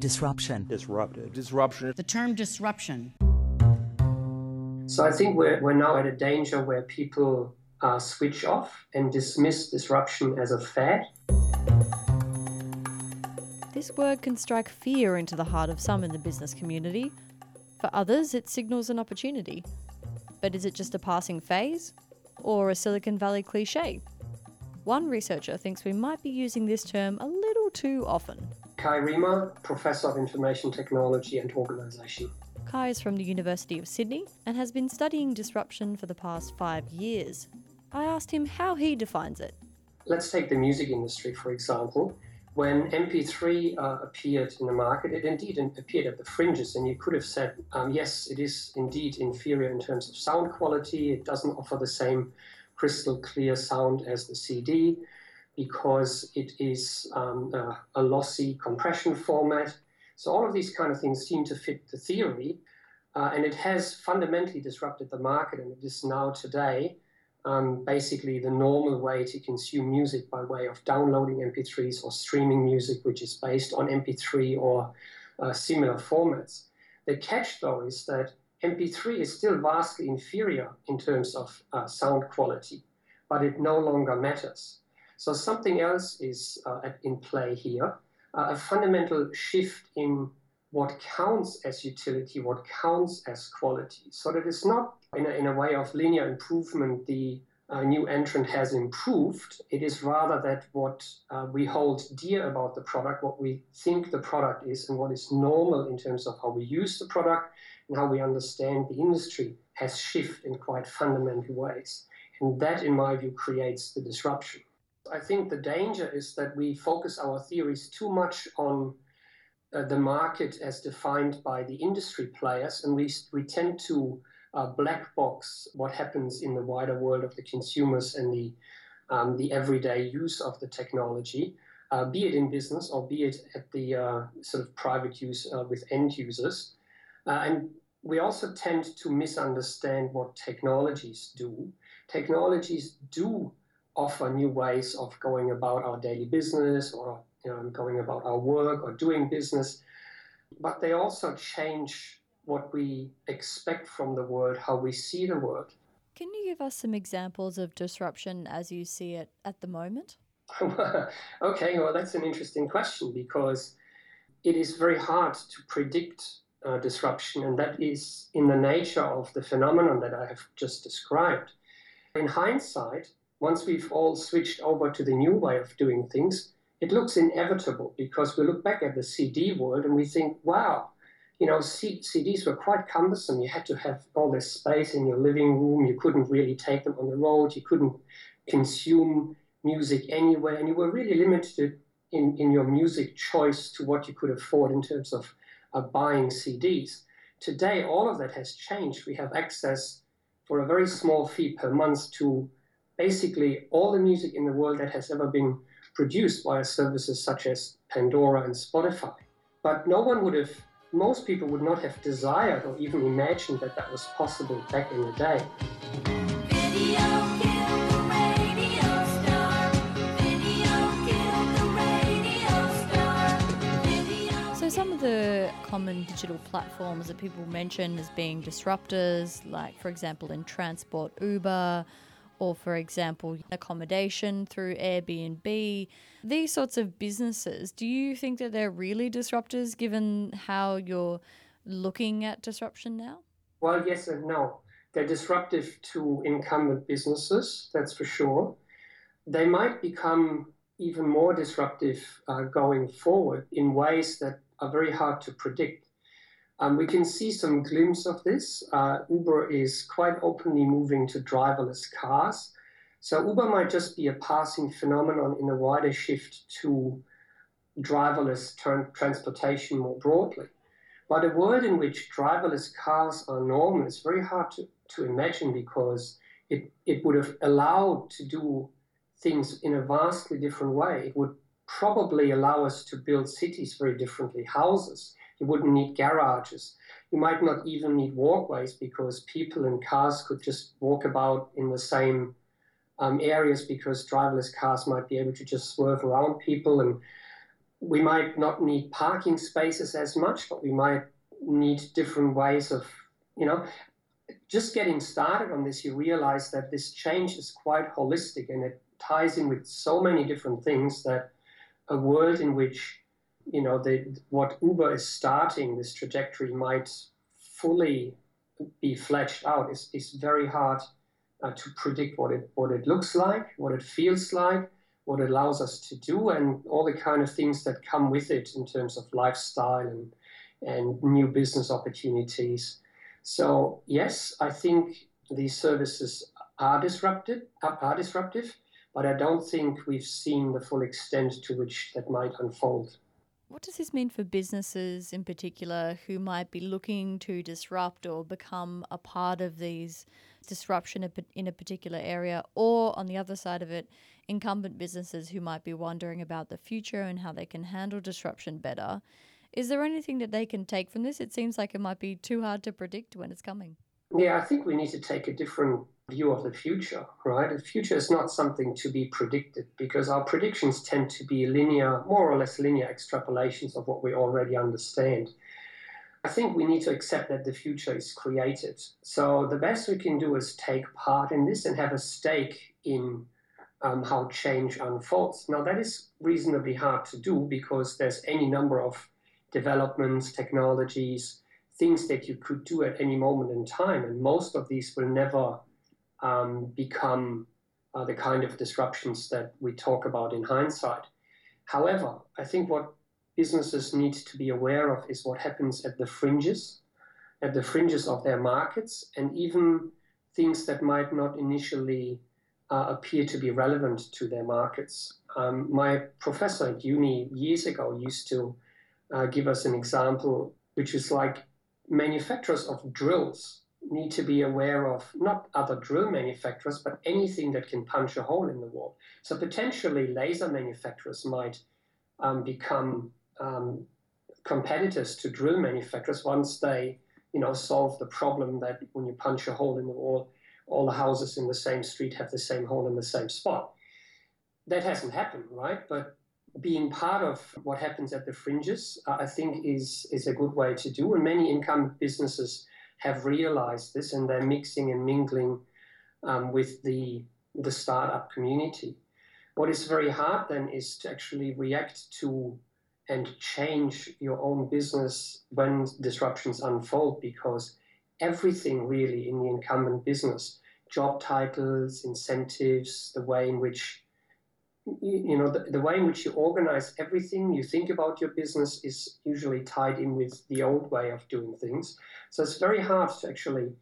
disruption. Disruptive. Disruption. The term disruption. So I think we're, we're now at a danger where people uh, switch off and dismiss disruption as a fad. This word can strike fear into the heart of some in the business community. For others, it signals an opportunity. But is it just a passing phase? Or a Silicon Valley cliche? One researcher thinks we might be using this term a little too often. Kai Riemer, Professor of Information Technology and Organization. Kai is from the University of Sydney and has been studying disruption for the past five years. I asked him how he defines it. Let's take the music industry, for example. When MP3 uh, appeared in the market, it indeed appeared at the fringes, and you could have said, um, yes, it is indeed inferior in terms of sound quality. It doesn't offer the same crystal clear sound as the CD because it is um, a, a lossy compression format. So all of these kind of things seem to fit the theory, uh, and it has fundamentally disrupted the market, and it is now today um, basically the normal way to consume music by way of downloading MP3s or streaming music, which is based on MP3 or uh, similar formats. The catch, though, is that MP3 is still vastly inferior in terms of uh, sound quality, but it no longer matters. So something else is uh, in play here, uh, a fundamental shift in what counts as utility, what counts as quality. So that it's not in a, in a way of linear improvement the uh, new entrant has improved. It is rather that what uh, we hold dear about the product, what we think the product is, and what is normal in terms of how we use the product and how we understand the industry has shifted in quite fundamental ways. And that, in my view, creates the disruption. I think the danger is that we focus our theories too much on uh, the market as defined by the industry players, and we, we tend to uh, black box what happens in the wider world of the consumers and the, um, the everyday use of the technology, uh, be it in business or be it at the uh, sort of private use uh, with end users. Uh, and we also tend to misunderstand what technologies do. Technologies do offer new ways of going about our daily business or you know, going about our work or doing business. But they also change what we expect from the world, how we see the world. Can you give us some examples of disruption as you see it at the moment? okay, well, that's an interesting question because it is very hard to predict uh, disruption, and that is in the nature of the phenomenon that I have just described. In hindsight, once we've all switched over to the new way of doing things, it looks inevitable because we look back at the CD world and we think, wow, you know, C- CDs were quite cumbersome. You had to have all this space in your living room. You couldn't really take them on the road. You couldn't consume music anywhere. And you were really limited in, in your music choice to what you could afford in terms of uh, buying CDs. Today, all of that has changed. We have access for a very small fee per month to basically all the music in the world that has ever been produced via services such as Pandora and Spotify. But no one would have, most people would not have desired or even imagined that that was possible back in the day. So, some of the common digital platforms that people mention as being disruptors, like for example in transport, Uber, or, for example, accommodation through Airbnb, these sorts of businesses, do you think that they're really disruptors given how you're looking at disruption now? Well, yes and no. They're disruptive to incumbent businesses, that's for sure. They might become even more disruptive uh, going forward in ways that are very hard to predict. Um, we can see some glimpse of this. Uh, Uber is quite openly moving to driverless cars. So Uber might just be a passing phenomenon in a wider shift to driverless transportation more broadly. But a world in which driverless cars are normal is very hard to, to imagine because it, it would have allowed to do things in a vastly different way. It would probably allow us to build cities very differently, houses you wouldn't need garages. You might not even need walkways because people and cars could just walk about in the same um, areas because driverless cars might be able to just swerve around people. And we might not need parking spaces as much, but we might need different ways of, you know, just getting started on this, you realize that this change is quite holistic and it ties in with so many different things that a world in which, you know, what Uber is starting, this trajectory might fully be fleshed out is very hard uh, to predict what it, what it looks like, what it feels like, what it allows us to do, and all the kind of things that come with it in terms of lifestyle and, and new business opportunities. So yes, I think these services are disrupted, are disruptive, but I don't think we've seen the full extent to which that might unfold. What does this mean for businesses in particular who might be looking to disrupt or become a part of these disruption in a particular area, or on the other side of it, incumbent businesses who might be wondering about the future and how they can handle disruption better? Is there anything that they can take from this? It seems like it might be too hard to predict when it's coming. Yeah, I think we need to take a different view of the future, right? The future is not something to be predicted because our predictions tend to be linear, more or less linear extrapolations of what we already understand. I think we need to accept that the future is created. So the best we can do is take part in this and have a stake in um, how change unfolds. Now, that is reasonably hard to do because there's any number of developments, technologies, things that you could do at any moment in time. And most of these will never um, become uh, the kind of disruptions that we talk about in hindsight. However, I think what businesses need to be aware of is what happens at the fringes, at the fringes of their markets, and even things that might not initially uh, appear to be relevant to their markets. Um, my professor at uni years ago used to uh, give us an example, which is like manufacturers of drills need to be aware of not other drill manufacturers, but anything that can punch a hole in the wall. So potentially, laser manufacturers might um, become um, competitors to drill manufacturers once they, you know, solve the problem that when you punch a hole in the wall, all the houses in the same street have the same hole in the same spot. That hasn't happened, right? But being part of what happens at the fringes, uh, I think, is is a good way to do. And many income businesses have realized this, and they're mixing and mingling um, with the the startup community. What is very hard then is to actually react to and change your own business when disruptions unfold, because everything really in the incumbent business, job titles, incentives, the way in which you know the, the way in which you organize everything you think about your business is usually tied in with the old way of doing things. So it's very hard to actually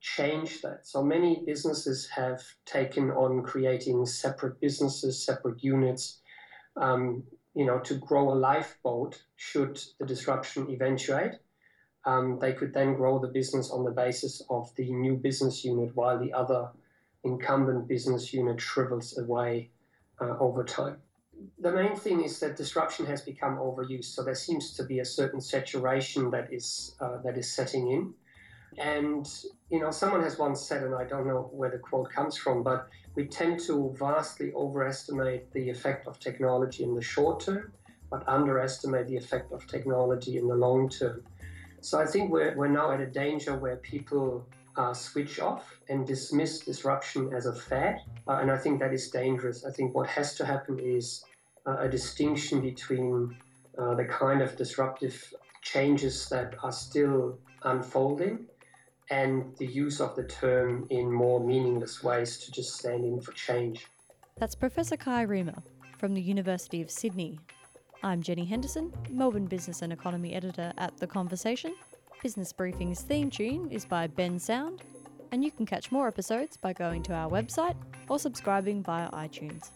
change that. So many businesses have taken on creating separate businesses separate units um, you know to grow a lifeboat should the disruption eventuate. Um, they could then grow the business on the basis of the new business unit while the other incumbent business unit shrivels away uh, over time. The main thing is that disruption has become overused, so there seems to be a certain saturation that is uh, that is setting in. And you know, someone has once said, and I don't know where the quote comes from, but we tend to vastly overestimate the effect of technology in the short term, but underestimate the effect of technology in the long term. So I think we're, we're now at a danger where people uh, switch off and dismiss disruption as a fad. Uh, and I think that is dangerous. I think what has to happen is uh, a distinction between uh, the kind of disruptive changes that are still unfolding and the use of the term in more meaningless ways to just stand in for change. That's Professor Kai Riemer from the University of Sydney. I'm Jenny Henderson, Melbourne Business and Economy Editor at The Conversation. Business Briefing's theme tune is by Bensound, and you can catch more episodes by going to our website or subscribing via iTunes.